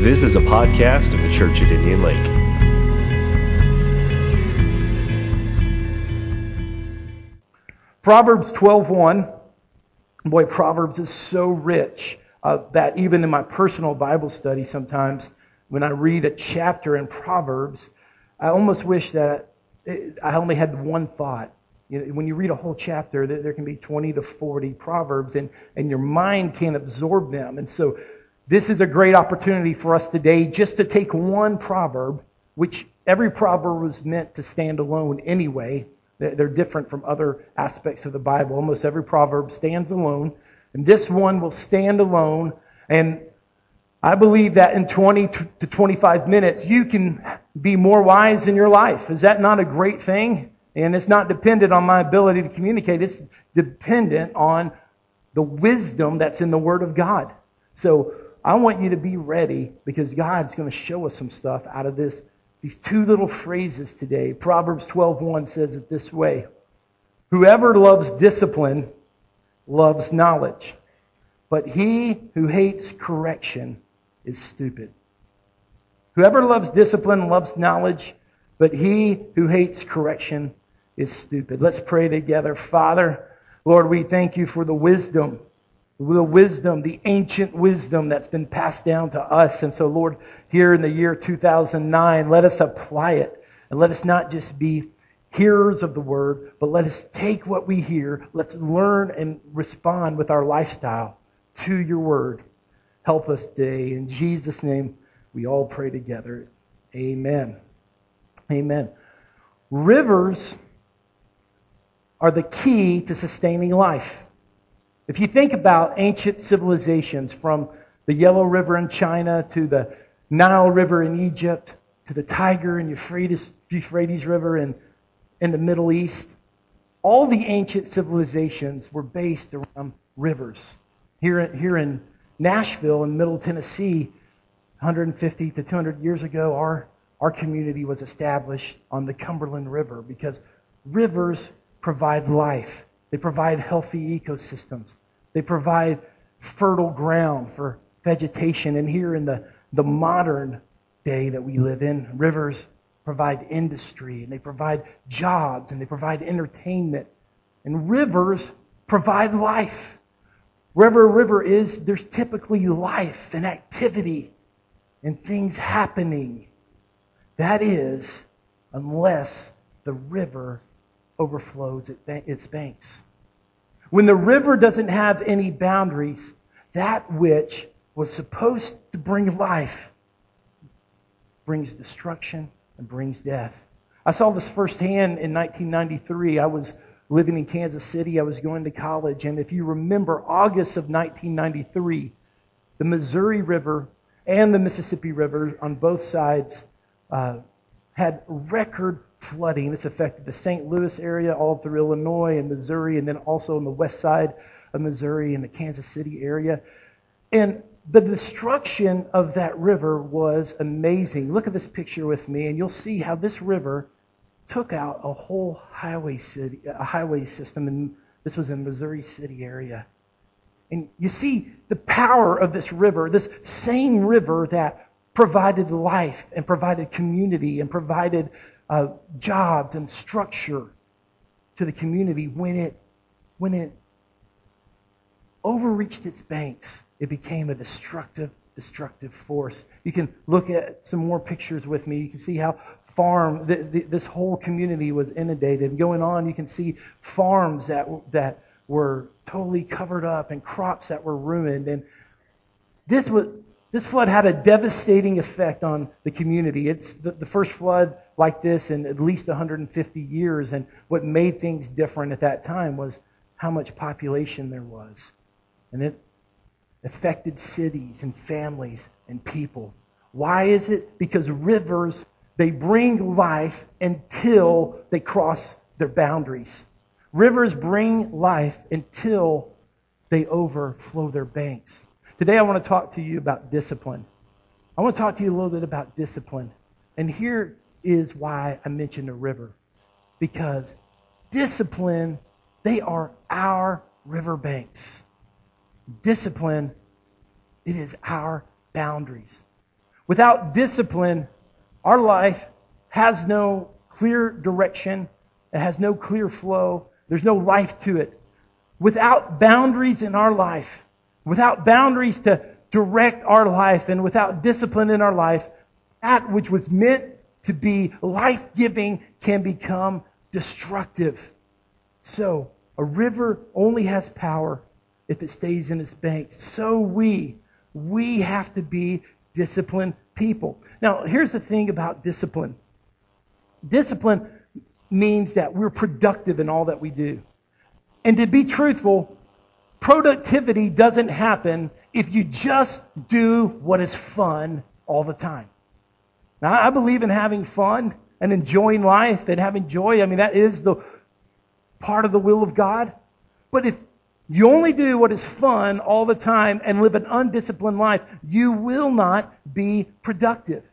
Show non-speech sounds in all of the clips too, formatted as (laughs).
This is a podcast of the Church at Indian Lake. Proverbs 12:1. Boy, Proverbs is so rich uh, that even in my personal Bible study, sometimes when I read a chapter in Proverbs, I almost wish that I only had one thought. You know, when you read a whole chapter, there, there can be 20 to 40 proverbs, and, and your mind can't absorb them. And so, this is a great opportunity for us today just to take one proverb, which every proverb was meant to stand alone anyway. They're different from other aspects of the Bible. Almost every proverb stands alone, and this one will stand alone. And I believe that in 20 to 25 minutes, you can be more wise in your life. Is that not a great thing? And it's not dependent on my ability to communicate. It's dependent on the wisdom that's in the Word of God. So I want you to be ready because God's going to show us some stuff out of this. These two little phrases today. Proverbs 12:1 says it this way: Whoever loves discipline loves knowledge, but he who hates correction is stupid. Whoever loves discipline loves knowledge, but he who hates correction is stupid. Let's pray together. Father, Lord, we thank you for the wisdom, the wisdom, the ancient wisdom that's been passed down to us. And so, Lord, here in the year 2009, let us apply it. And let us not just be hearers of the word, but let us take what we hear. Let's learn and respond with our lifestyle to your word. Help us today. In Jesus' name, we all pray together. Amen. Amen. Rivers are the key to sustaining life. If you think about ancient civilizations from the Yellow River in China to the Nile River in Egypt to the Tiger and Euphrates, Euphrates River in, in the Middle East, all the ancient civilizations were based around rivers. Here, here in Nashville in Middle Tennessee, 150 to 200 years ago, our, our community was established on the Cumberland River because rivers provide life. They provide healthy ecosystems. They provide fertile ground for vegetation. And here in the, the modern day that we live in, rivers provide industry and they provide jobs and they provide entertainment. And rivers provide life. Wherever a river is, there's typically life and activity and things happening. That is, unless the river overflows its banks. When the river doesn't have any boundaries, that which was supposed to bring life brings destruction and brings death. I saw this firsthand in 1993. I was living in Kansas City. I was going to college. And if you remember, August of 1993, the Missouri River and the Mississippi River on both sides uh, had record flooding. This affected the St. Louis area, all through Illinois and Missouri, and then also on the west side of Missouri and the Kansas City area. And the destruction of that river was amazing. Look at this picture with me, and you'll see how this river took out a whole highway city, a highway system, and this was in Missouri City area. And you see the power of this river, this same river that provided life and provided community and provided uh, jobs and structure to the community when it when it overreached its banks it became a destructive destructive force. You can look at some more pictures with me. You can see how farm the, the, this whole community was inundated. Going on you can see farms that that were totally covered up and crops that were ruined. And this was this flood had a devastating effect on the community. It's the, the, first flood like this in at least 150 years, and what made things different at that time was how much population there was. And it affected cities and families and people. Why is it? Because rivers, they bring life until they cross their boundaries. Rivers bring life until they overflow their banks. Today, I want to talk to you about discipline. I want to talk to you a little bit about discipline. And here is why I mentioned a river. Because discipline, they are our riverbanks. Discipline, it is our boundaries. Without discipline, our life has no clear direction. It has no clear flow. There's no life to it. Without boundaries in our life, without boundaries to direct our life, and without discipline in our life, that which was meant to be life giving can become destructive. So, a river only has power if it stays in its banks. So we, we have to be disciplined people. Now, here's the thing about discipline. Discipline means that we're productive in all that we do. And to be truthful, productivity doesn't happen if you just do what is fun all the time. Now, I believe in having fun and enjoying life and having joy. I mean, that is the part of the will of God. But if you only do what is fun all the time and live an undisciplined life, you will not be productive.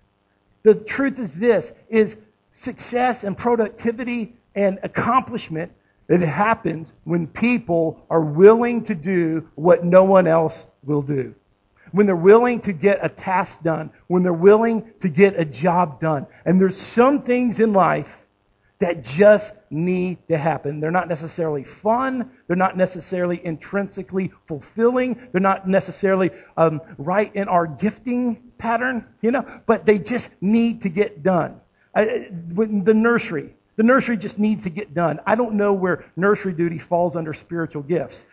The truth is this, is success and productivity and accomplishment it happens when people are willing to do what no one else will do. When they're willing to get a task done. When they're willing to get a job done. And there's some things in life that just need to happen. They're not necessarily fun. They're not necessarily intrinsically fulfilling. They're not necessarily um, right in our gifting pattern, you know, but they just need to get done. I, the nursery, the nursery just needs to get done. I don't know where nursery duty falls under spiritual gifts.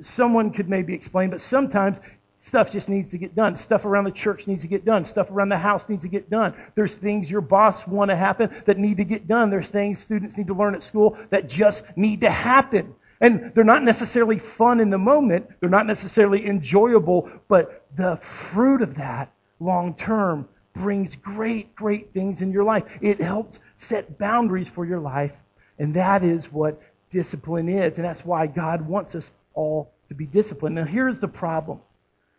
Someone could maybe explain, but sometimes Stuff just needs to get done. Stuff around the church needs to get done. Stuff around the house needs to get done. There's things your boss want to happen that need to get done. There's things students need to learn at school that just need to happen. And they're not necessarily fun in the moment. They're not necessarily enjoyable, but the fruit of that long term brings great, great things in your life. It helps set boundaries for your life. And that is what discipline is. And that's why God wants us all to be disciplined. Now here's the problem.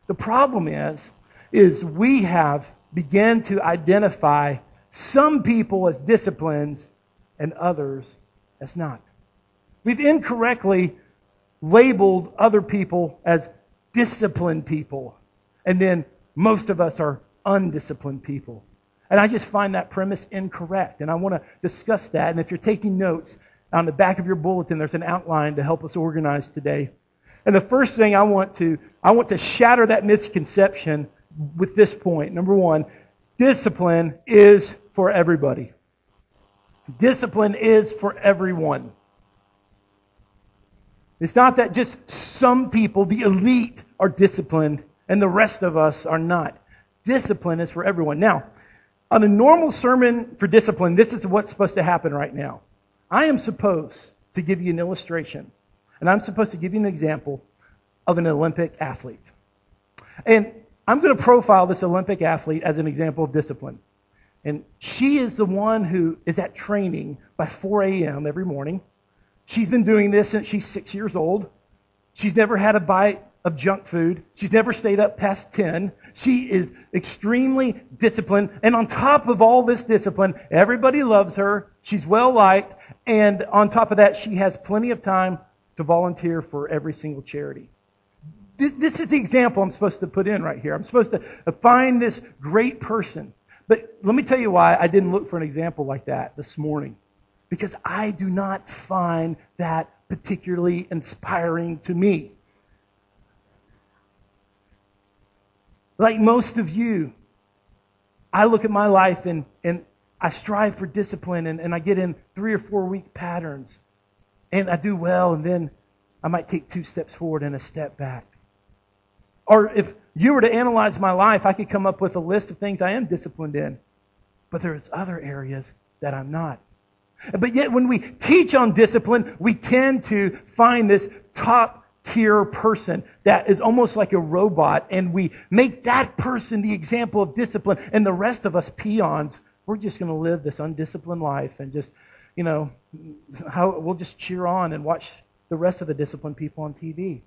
The problem is, is we have begun to identify some people as disciplined and others as not. We've incorrectly labeled other people as disciplined people, and then most of us are undisciplined people. And I just find that premise incorrect, and I want to discuss that. And if you're taking notes, on the back of your bulletin, there's an outline to help us organize today. And the first thing I want to, I want to shatter that misconception with this point. Number one, discipline is for everybody. Discipline is for everyone. It's not that just some people, the elite, are disciplined and the rest of us are not. Discipline is for everyone. Now, on a normal sermon for discipline, this is what's supposed to happen right now. I am supposed to give you an illustration and I'm supposed to give you an example of an Olympic athlete. And I'm going to profile this Olympic athlete as an example of discipline. And she is the one who is at training by 4 a.m. every morning. She's been doing this since she's six years old. She's never had a bite of junk food. She's never stayed up past 10. She is extremely disciplined. And on top of all this discipline, everybody loves her. She's well liked. And on top of that, she has plenty of time to volunteer for every single charity. This is the example I'm supposed to put in right here. I'm supposed to find this great person. But let me tell you why I didn't look for an example like that this morning. Because I do not find that particularly inspiring to me. Like most of you, I look at my life and, and I strive for discipline and, and I get in three or four week patterns and I do well, and then I might take two steps forward and a step back. Or if you were to analyze my life, I could come up with a list of things I am disciplined in. But there's other areas that I'm not. But yet when we teach on discipline, we tend to find this top tier person that is almost like a robot and we make that person the example of discipline and the rest of us peons, we're just going to live this undisciplined life and just you know, how we'll just cheer on and watch the rest of the disciplined people on TV.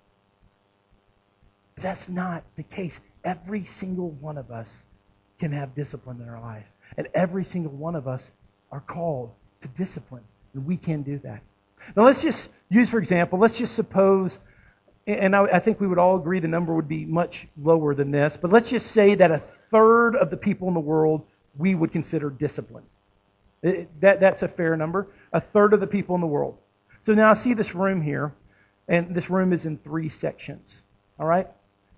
But that's not the case. Every single one of us can have discipline in our life. And every single one of us are called to discipline. And we can do that. Now let's just use, for example, let's just suppose, and I, think we would all agree the number would be much lower than this, but let's just say that a third of the people in the world we would consider disciplined. That, that's a fair number. A third of the people in the world. So now I see this room here, and this room is in three sections. All right?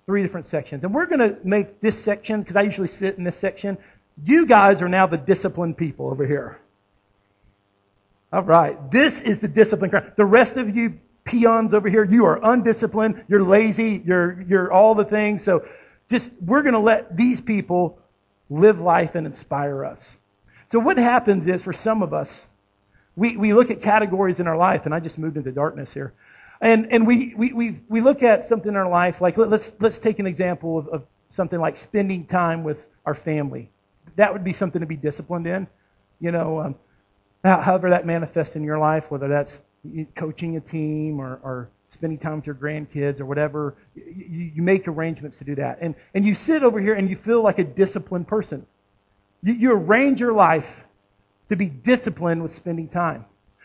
Three different sections. And we're going to make this section, because I usually sit in this section. You guys are now the disciplined people over here. All right. This is the disciplined crowd. The rest of you peons over here, you are undisciplined, you're lazy, you're, you're all the things. So just, we're going to let these people live life and inspire us. So what happens is for some of us, we, we look at categories in our life, and I just moved into darkness here. And, and we, we, we, we look at something in our life, like let, us let's take an example of, of something like spending time with our family. That would be something to be disciplined in. You know, um, however that manifests in your life, whether that's coaching a team or, or spending time with your grandkids or whatever, you, you, make arrangements to do that. And, and you sit over here and you feel like a disciplined person. You, you arrange your life to be disciplined with spending time.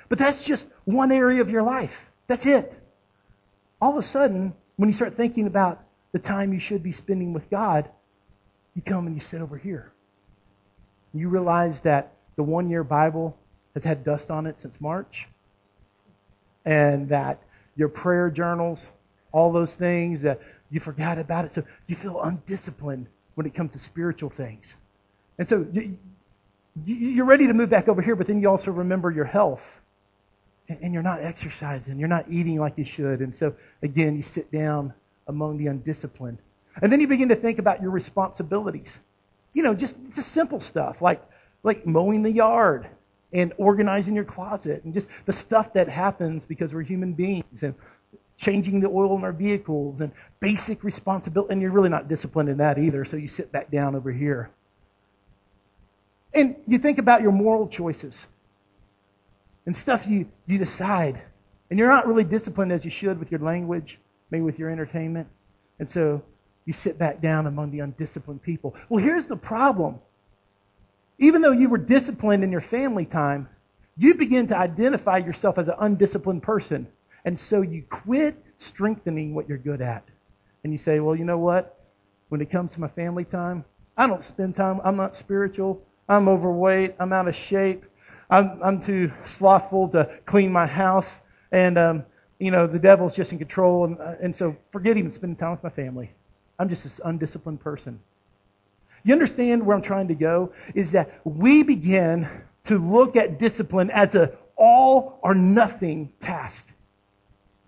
But that's just one area of your life. That's it. All of a sudden, when you start thinking about the time you should be spending with God, you come and you sit over here. You realize that the one year Bible has had dust on it since March, and that your prayer journals, all those things that you forgot about it. So you feel undisciplined when it comes to spiritual things. And so you, you're ready to move back over here, but then you also remember your health. And you're not exercising. You're not eating like you should. And so, again, you sit down among the undisciplined. And then you begin to think about your responsibilities. You know, just, just simple stuff like, like mowing the yard and organizing your closet and just the stuff that happens because we're human beings and changing the oil in our vehicles and basic responsibility. And you're really not disciplined in that either, so you sit back down over here. And you think about your moral choices and stuff you, you decide. And you're not really disciplined as you should with your language, maybe with your entertainment. And so you sit back down among the undisciplined people. Well, here's the problem even though you were disciplined in your family time, you begin to identify yourself as an undisciplined person. And so you quit strengthening what you're good at. And you say, well, you know what? When it comes to my family time, I don't spend time. I'm not spiritual. I'm overweight. I'm out of shape. I'm, I'm too slothful to clean my house. And, um, you know, the devil's just in control. And, uh, and so forget even spending time with my family. I'm just this undisciplined person. You understand where I'm trying to go? Is that we begin to look at discipline as an all or nothing task.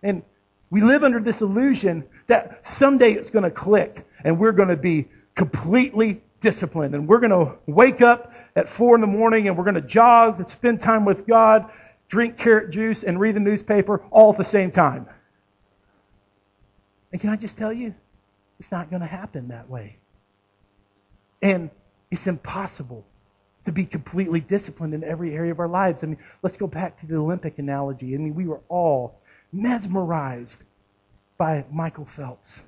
And we live under this illusion that someday it's going to click and we're going to be completely disciplined and we're going to wake up at four in the morning and we're going to jog spend time with God, drink carrot juice and read the newspaper all at the same time. And can I just tell you, it's not going to happen that way. And it's impossible to be completely disciplined in every area of our lives. I mean, let's go back to the Olympic analogy. I mean, we were all mesmerized by Michael Phelps.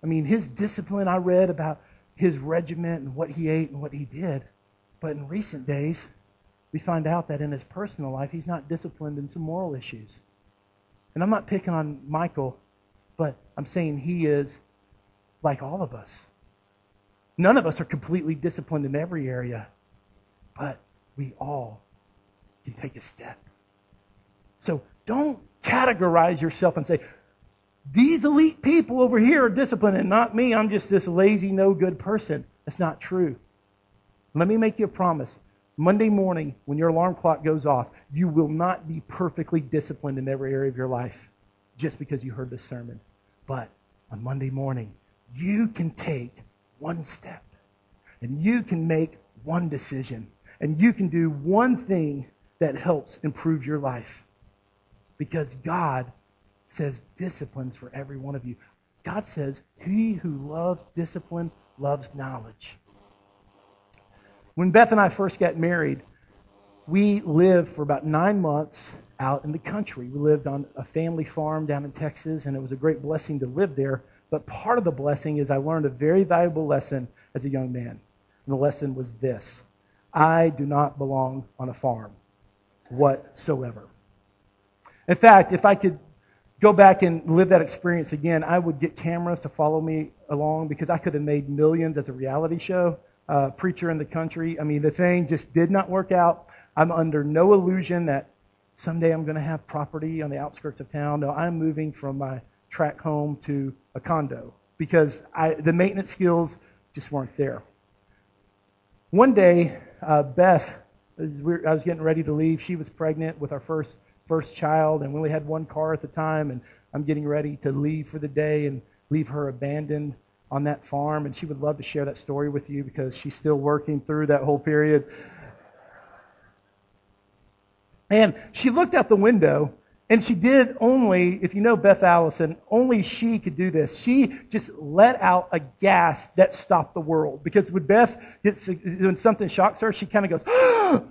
I mean, his discipline, I read about his regiment and what he ate and what he did. But in recent days, we find out that in his personal life, he's not disciplined in some moral issues. And I'm not picking on Michael, but I'm saying he is like all of us. None of us are completely disciplined in every area, but we all can take a step. So don't categorize yourself and say, these elite people over here are disciplined and not me. I'm just this lazy, no good person. That's not true. Let me make you a promise. Monday morning, when your alarm clock goes off, you will not be perfectly disciplined in every area of your life just because you heard this sermon. But on Monday morning, you can take one step. And you can make one decision. And you can do one thing that helps improve your life. Because God says disciplines for every one of you. God says, He who loves discipline loves knowledge. When Beth and I first got married, we lived for about nine months out in the country. We lived on a family farm down in Texas, and it was a great blessing to live there. But part of the blessing is I learned a very valuable lesson as a young man. And the lesson was this I do not belong on a farm whatsoever. In fact, if I could go back and live that experience again, I would get cameras to follow me along because I could have made millions as a reality show. Uh, preacher in the country. I mean, the thing just did not work out. I'm under no illusion that someday I'm going to have property on the outskirts of town. No, I'm moving from my track home to a condo because I, the maintenance skills just weren't there. One day, uh, Beth, I was getting ready to leave. She was pregnant with our first first child, and we only had one car at the time. And I'm getting ready to leave for the day and leave her abandoned on that farm. And she would love to share that story with you because she's still working through that whole period. And she looked out the window and she did only, if you know Beth Allison, only she could do this. She just let out a gasp that stopped the world. Because when Beth gets, when something shocks her, she kind of goes, (gasps) oh,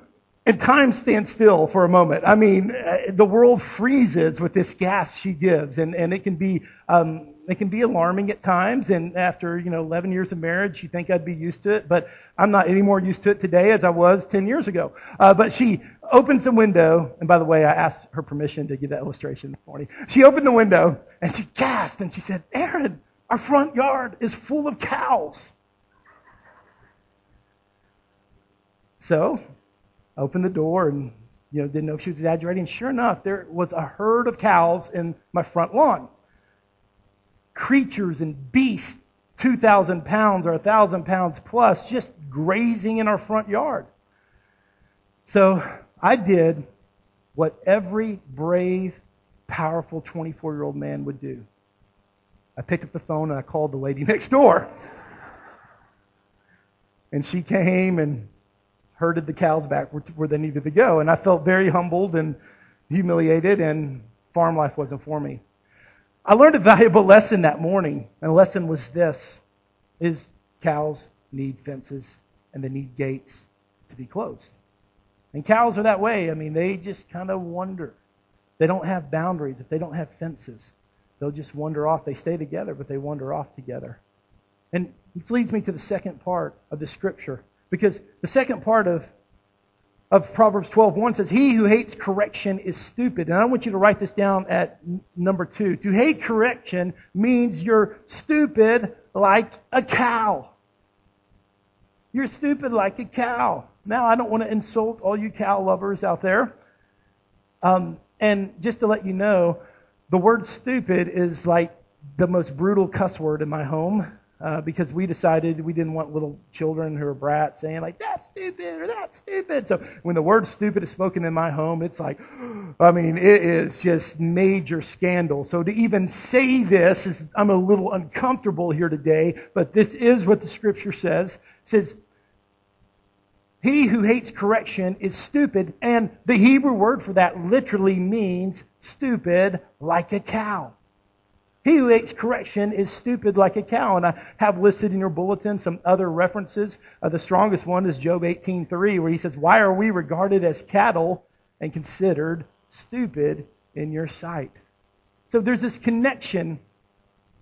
and time stands still for a moment. I mean, uh, the world freezes with this gas she gives. And, and it can be, um, it can be alarming at times. And after, you know, 11 years of marriage, you think I'd be used to it. But I'm not any more used to it today as I was 10 years ago. Uh, but she opens the window. And by the way, I asked her permission to give that illustration this morning. She opened the window and she gasped and she said, Aaron, our front yard is full of cows. So, Opened the door and, you know, didn't know if she was exaggerating. Sure enough, there was a herd of cows in my front lawn creatures and beasts, 2,000 pounds or 1,000 pounds plus, just grazing in our front yard. So I did what every brave, powerful 24 year old man would do. I picked up the phone and I called the lady (laughs) next door. And she came and herded the cows back where they needed to go. And I felt very humbled and humiliated, and farm life wasn't for me. I learned a valuable lesson that morning, and the lesson was this is cows need fences and they need gates to be closed. And cows are that way. I mean, they just kind of wander. They don't have boundaries. If they don't have fences, they'll just wander off. They stay together, but they wander off together. And this leads me to the second part of the scripture. Because the second part of of Proverbs 12:1 says, "He who hates correction is stupid." And I want you to write this down at number 2. To hate correction means you're stupid like a cow. You're stupid like a cow. Now, I don't want to insult all you cow lovers out there. Um, and just to let you know, the word stupid is like the most brutal cuss word in my home uh, because we decided we didn't want little children who are brats saying like that's stupid or that's stupid. So when the word stupid is spoken in my home, it's like, (gasps) I mean, it is just major scandal. So to even say this is, I'm a little uncomfortable here today, but this is what the scripture says. It says, he who hates correction is stupid, and the Hebrew word for that literally means stupid like a cow. He who hates correction is stupid like a cow. And I have listed in your bulletin some other references. Uh, the strongest one is Job 18:3, where he says, "Why are we regarded as cattle and considered stupid in your sight?" So there's this connection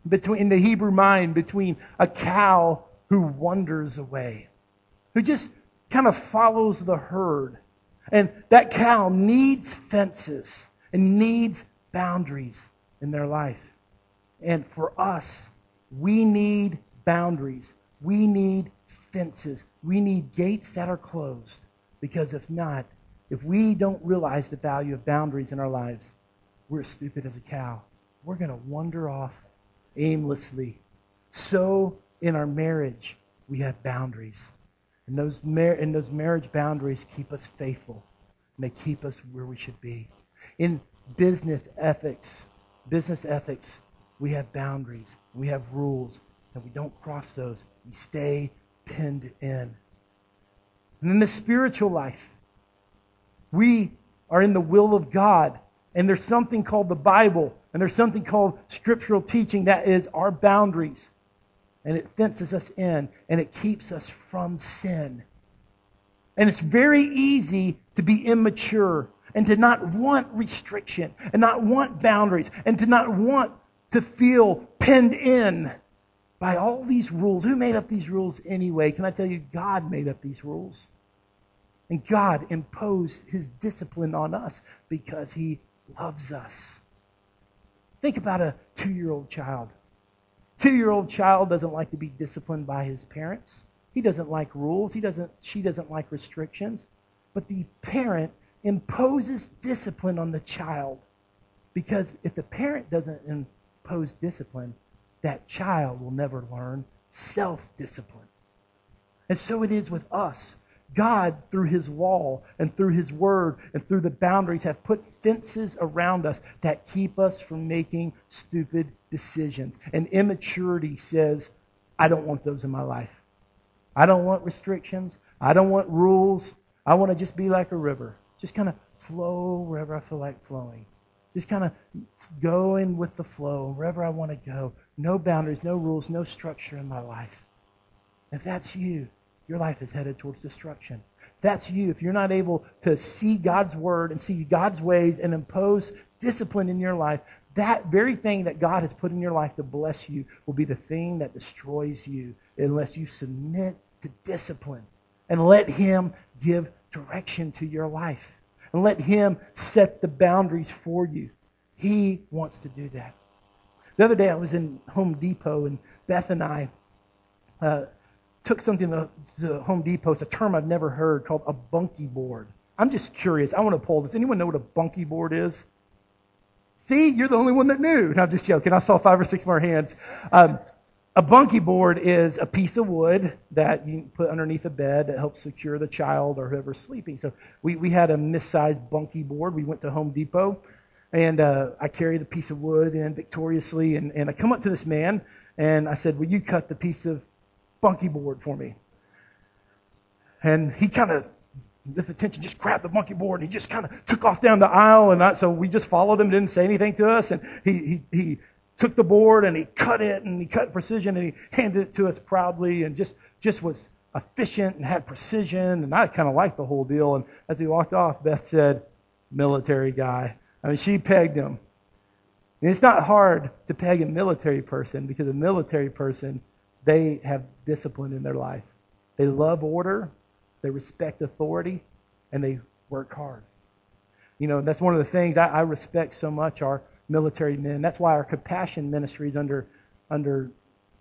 between the Hebrew mind between a cow who wanders away, who just kind of follows the herd, and that cow needs fences and needs boundaries in their life. And for us, we need boundaries. We need fences. We need gates that are closed. Because if not, if we don't realize the value of boundaries in our lives, we're as stupid as a cow. We're going to wander off aimlessly. So in our marriage, we have boundaries. And those, mar- and those marriage boundaries keep us faithful. And they keep us where we should be. In business ethics, business ethics, we have boundaries, we have rules, and we don't cross those. We stay pinned in. And in the spiritual life, we are in the will of God, and there's something called the Bible, and there's something called scriptural teaching that is our boundaries. And it fences us in, and it keeps us from sin. And it's very easy to be immature and to not want restriction and not want boundaries and to not want to feel pinned in by all these rules. Who made up these rules anyway? Can I tell you, God made up these rules. And God imposed his discipline on us because he loves us. Think about a two year old child. Two year old child doesn't like to be disciplined by his parents. He doesn't like rules. He doesn't, she doesn't like restrictions. But the parent imposes discipline on the child because if the parent doesn't impose discipline, that child will never learn self discipline. And so it is with us. God, through His law and through His word and through the boundaries, have put fences around us that keep us from making stupid decisions. And immaturity says, I don't want those in my life. I don't want restrictions. I don't want rules. I want to just be like a river. Just kind of flow wherever I feel like flowing. Just kind of going with the flow wherever I want to go. No boundaries, no rules, no structure in my life. If that's you, your life is headed towards destruction. That's you. If you're not able to see God's word and see God's ways and impose discipline in your life, that very thing that God has put in your life to bless you will be the thing that destroys you unless you submit to discipline and let Him give direction to your life and let Him set the boundaries for you. He wants to do that. The other day I was in Home Depot and Beth and I uh, took something to, to Home Depot. It's a term I've never heard called a bunkie board. I'm just curious. I want to pull this. Anyone know what a bunkie board is? See, you're the only one that knew. No, I'm just joking. I saw five or six more hands. Um, a bunkie board is a piece of wood that you put underneath a bed that helps secure the child or whoever's sleeping. So we, we had a missized bunkie board. We went to Home Depot, and uh, I carried the piece of wood in victoriously, and, and I come up to this man, and I said, will you cut the piece of bunkie board for me. And he kind of, with attention, just grabbed the bunkie board and he just kind of took off down the aisle. And I, so we just followed him, didn't say anything to us. And he, he, he took the board and he cut it and he cut precision and he handed it to us proudly and just, just was efficient and had precision. And I kind of liked the whole deal. And as he walked off, Beth said, military guy. I mean, she pegged him. And it's not hard to peg a military person because a military person they have discipline in their life. They love order, they respect authority, and they work hard. You know, that's one of the things I, I respect so much our military men. That's why our compassion ministries under under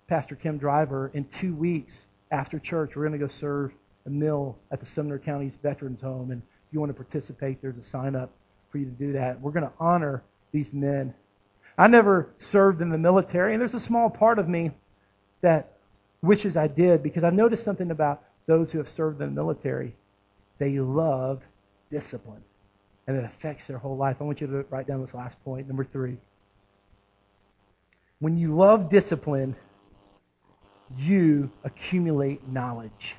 Pastor Kim Driver in two weeks after church, we're going to go serve a meal at the Sumner County's Veterans Home. And if you want to participate, there's a sign up for you to do that. We're going to honor these men. I never served in the military, and there's a small part of me that wishes I did because I noticed something about those who have served in the military. They love discipline, and it affects their whole life. I want you to write down this last point, number three. When you love discipline, you accumulate knowledge.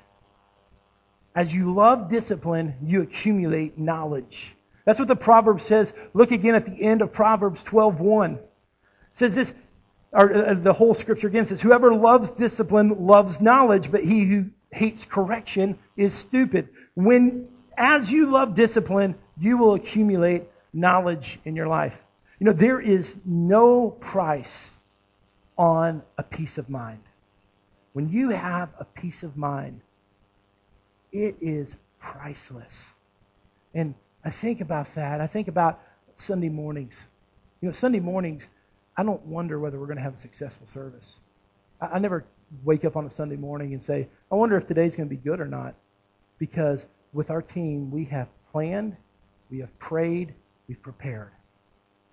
As you love discipline, you accumulate knowledge. That's what the proverb says. Look again at the end of Proverbs 12:1. It says this, or uh, the whole scripture again says, Whoever loves discipline loves knowledge, but he who hates correction is stupid. When, as you love discipline, you will accumulate knowledge in your life. You know, there is no price on a peace of mind. When you have a peace of mind, it is priceless. And I think about that. I think about Sunday mornings. You know, Sunday mornings, I don't wonder whether we're going to have a successful service. I, I never wake up on a Sunday morning and say, I wonder if today's going to be good or not. Because with our team, we have planned, we have prayed, we've prepared.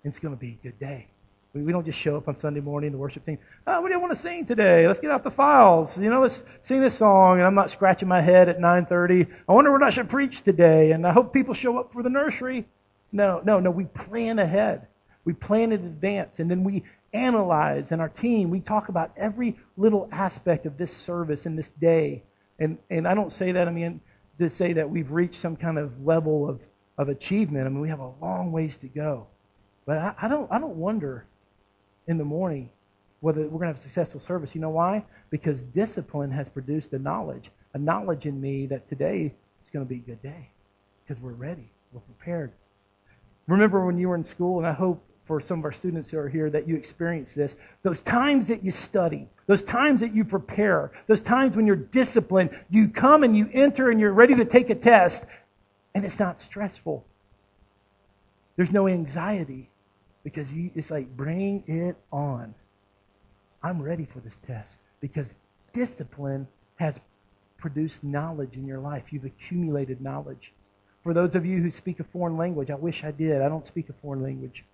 It's going to be a good day. We, we don't just show up on Sunday morning, the worship team, oh, what do you want to sing today? Let's get out the files. You know, let's sing this song. And I'm not scratching my head at 9.30. I wonder what I should preach today. And I hope people show up for the nursery. No, no, no. We plan ahead. We plan in advance, and then we analyze. And our team, we talk about every little aspect of this service and this day. And and I don't say that. I mean to say that we've reached some kind of level of of achievement. I mean we have a long ways to go. But I, I don't I don't wonder in the morning whether we're going to have a successful service. You know why? Because discipline has produced a knowledge, a knowledge in me that today is going to be a good day because we're ready, we're prepared. Remember when you were in school, and I hope for some of our students who are here that you experience this. Those times that you study, those times that you prepare, those times when you're disciplined, you come and you enter and you're ready to take a test, and it's not stressful. There's no anxiety. because you, it's like, bring it on. I'm ready for this test because discipline has produced knowledge in your life. You've accumulated knowledge. For those of you who speak a foreign language, I wish I did. I don't speak a foreign language.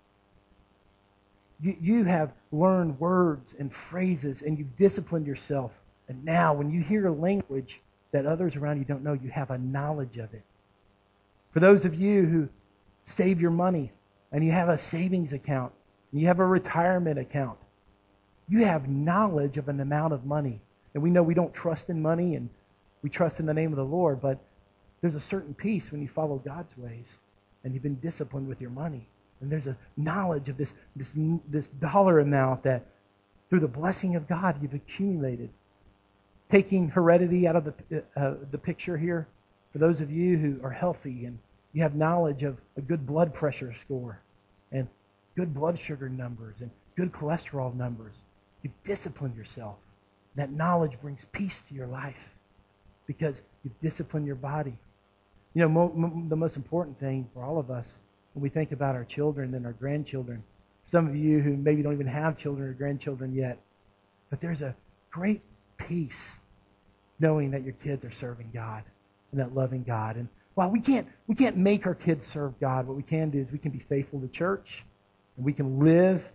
You, you have learned words and phrases and you've disciplined yourself. And now, when you hear a language that others around you don't know, you have a knowledge of it. For those of you who save your money and you have a savings account you have a retirement account, you have knowledge of an amount of money. And we know we don't trust in money and we trust in the name of the Lord, but there's a certain peace when you follow God's ways and you've been disciplined with your money. And there's a knowledge of this, this, this dollar amount that through the blessing of God you've accumulated. Taking heredity out of the, uh, the picture here, for those of you who are healthy and you have knowledge of a good blood pressure score and good blood sugar numbers and good cholesterol numbers, you've disciplined yourself. That knowledge brings peace to your life because you've disciplined your body. You know, mo- mo- the most important thing for all of us when we think about our children and our grandchildren, some of you who maybe don't even have children or grandchildren yet, but there's a great peace knowing that your kids are serving God and that loving God. And while we can't we can't make our kids serve God, what we can do is we can be faithful to church and we can live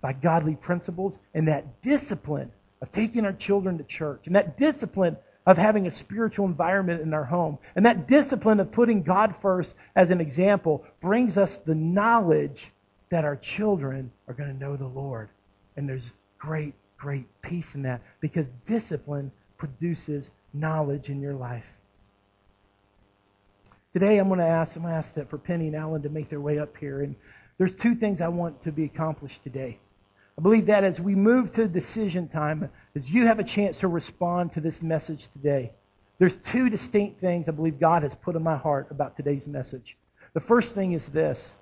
by godly principles and that discipline of taking our children to church and that discipline of having a spiritual environment in our home. And that discipline of putting God first as an example brings us the knowledge that our children are going to know the Lord. And there's great, great peace in that because discipline produces knowledge in your life. Today I'm going to ask, I'm going to ask that for Penny and Alan to make their way up here. And there's two things I want to be accomplished today. I believe that as we move to decision time, as you have a chance to respond to this message today, there's two distinct things I believe God has put in my heart about today's message. The first thing is this,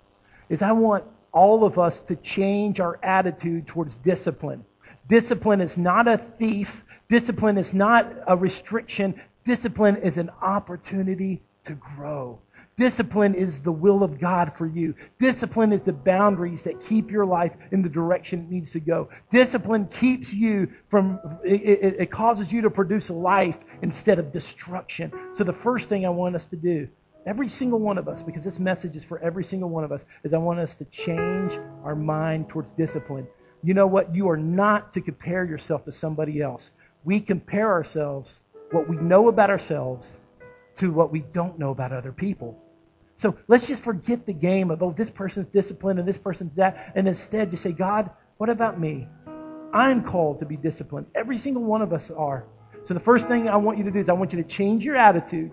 is I want all of us to change our attitude towards discipline. Discipline is not a thief. Discipline is not a restriction. Discipline is an opportunity to grow. Discipline is the will of God for you. Discipline is the boundaries that keep your life in the direction it needs to go. Discipline keeps you from, it, it, causes you to produce life instead of destruction. So the first thing I want us to do, every single one of us, because this message is for every single one of us, is I want us to change our mind towards discipline. You know what? You are not to compare yourself to somebody else. We compare ourselves, what we know about ourselves, to what we don't know about other people. So let's just forget the game of, oh, this person's disciplined and this person's that, and instead just say, God, what about me? I'm called to be disciplined. Every single one of us are. So the first thing I want you to do is I want you to change your attitude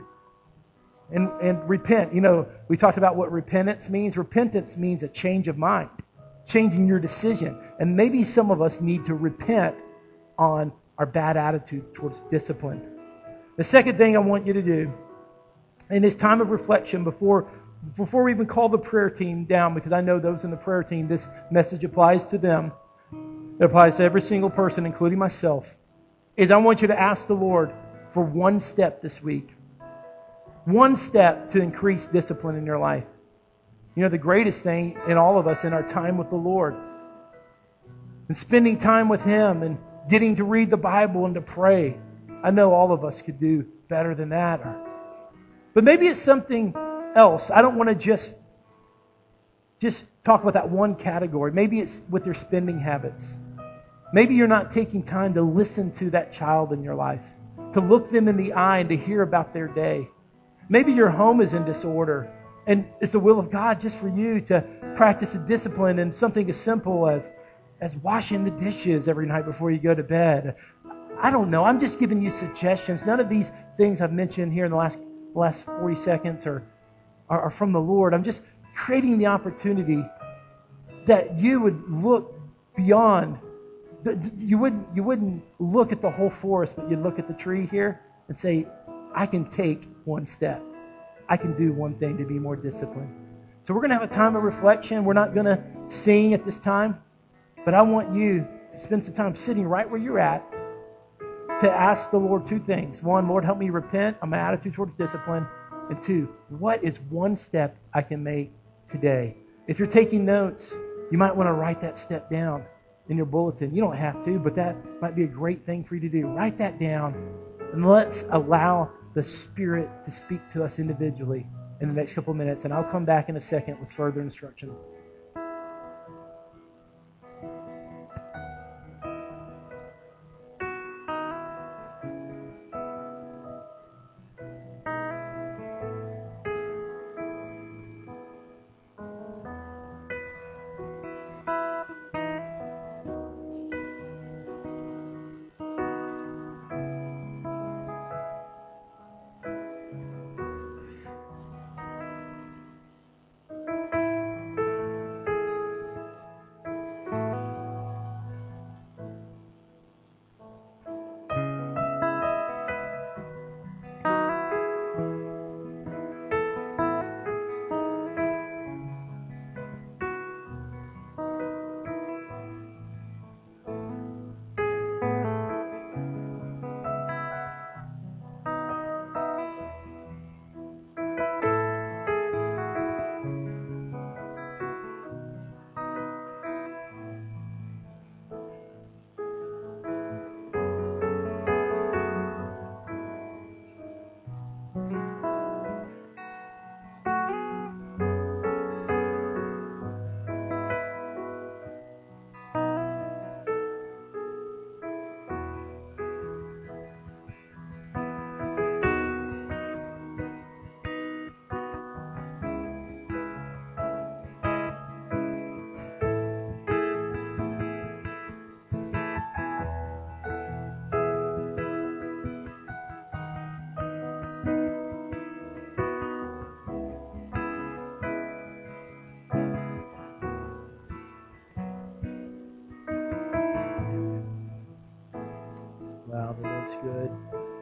and, and repent. You know, we talked about what repentance means. Repentance means a change of mind, changing your decision. And maybe some of us need to repent on our bad attitude towards discipline. The second thing I want you to do in this time of reflection before before we even call the prayer team down, because I know those in the prayer team, this message applies to them. It applies to every single person, including myself. Is I want you to ask the Lord for one step this week. One step to increase discipline in your life. You know, the greatest thing in all of us in our time with the Lord and spending time with Him and getting to read the Bible and to pray. I know all of us could do better than that. But maybe it's something else. I don't want to just just talk about that one category. Maybe it's with your spending habits. Maybe you're not taking time to listen to that child in your life, to look them in the eye and to hear about their day. Maybe your home is in disorder and it's the will of God just for you to practice a discipline and something as simple as as washing the dishes every night before you go to bed. I don't know. I'm just giving you suggestions. None of these things I've mentioned here in the last last 40 seconds are, are, are from the Lord. I'm just creating the opportunity that you would look beyond. You wouldn't, you wouldn't look at the whole forest, but you'd look at the tree here and say, I can take one step. I can do one thing to be more disciplined. So we're going to have a time of reflection. We're not going to sing at this time, but I want you to spend some time sitting right where you're at to ask the Lord two things. One, Lord, help me repent on my attitude towards discipline. And two, what is one step I can make today? If you're taking notes, You might want to write that step down in your bulletin. You don't have to, but that might be a great thing for you to do. Write that down and let's allow the Spirit to speak to us individually in the next couple of minutes. And I'll come back in a second with further instruction.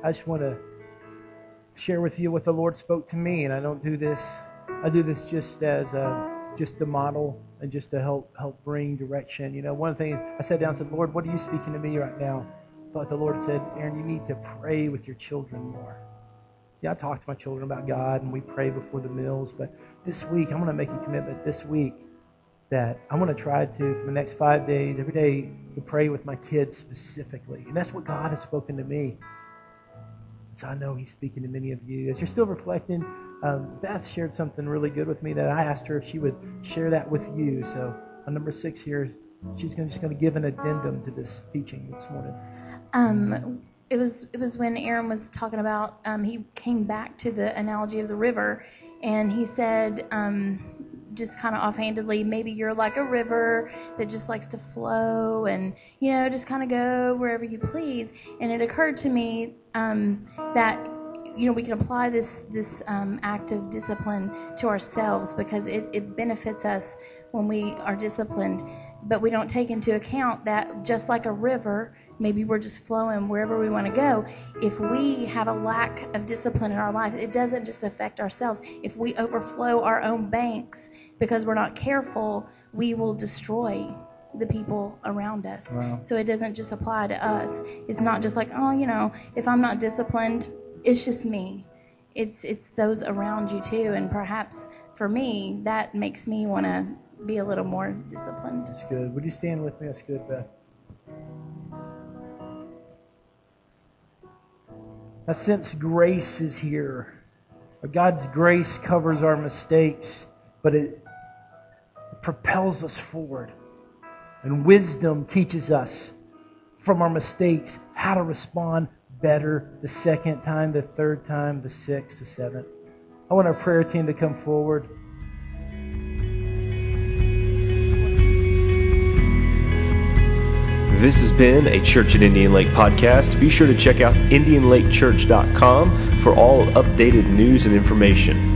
I just want to share with you what the Lord spoke to me, and I don't do this. I do this just as a, just a model and just to help help bring direction. You know, one thing I sat down and said, Lord, what are you speaking to me right now? But the Lord said, Aaron, you need to pray with your children more. See, I talk to my children about God, and we pray before the meals. But this week, I'm going to make a commitment. This week, that I'm going to try to, for the next five days, every day, to pray with my kids specifically. And that's what God has spoken to me. So I know He's speaking to many of you. As you're still reflecting, um, Beth shared something really good with me that I asked her if she would share that with you. So on number six here, she's gonna, just going to give an addendum to this teaching this morning. Um, it was it was when Aaron was talking about um, he came back to the analogy of the river, and he said um, just kind of offhandedly, maybe you're like a river that just likes to flow and, you know, just kind of go wherever you please. And it occurred to me um, that you know we can apply this this um, act of discipline to ourselves because it, it benefits us when we are disciplined but we don't take into account that just like a river maybe we're just flowing wherever we want to go. If we have a lack of discipline in our lives, it doesn't just affect ourselves. If we overflow our own banks because we're not careful, we will destroy the people around us. Wow. So it doesn't just apply to us. It's not just like, oh, you know, if I'm not disciplined, it's just me. It's it's those around you too, and perhaps for me, that makes me want to be a little more disciplined. That's good. Would you stand with me? That's good, Beth. I sense grace is here. Uh, God's grace covers our mistakes, but it propels us forward. And wisdom teaches us from our mistakes how to respond better the second time, the third time, the sixth, the seventh. I want our prayer team to come forward. This has been a Church at Indian Lake podcast. Be sure to check out IndianLakeChurch.com for all updated news and information.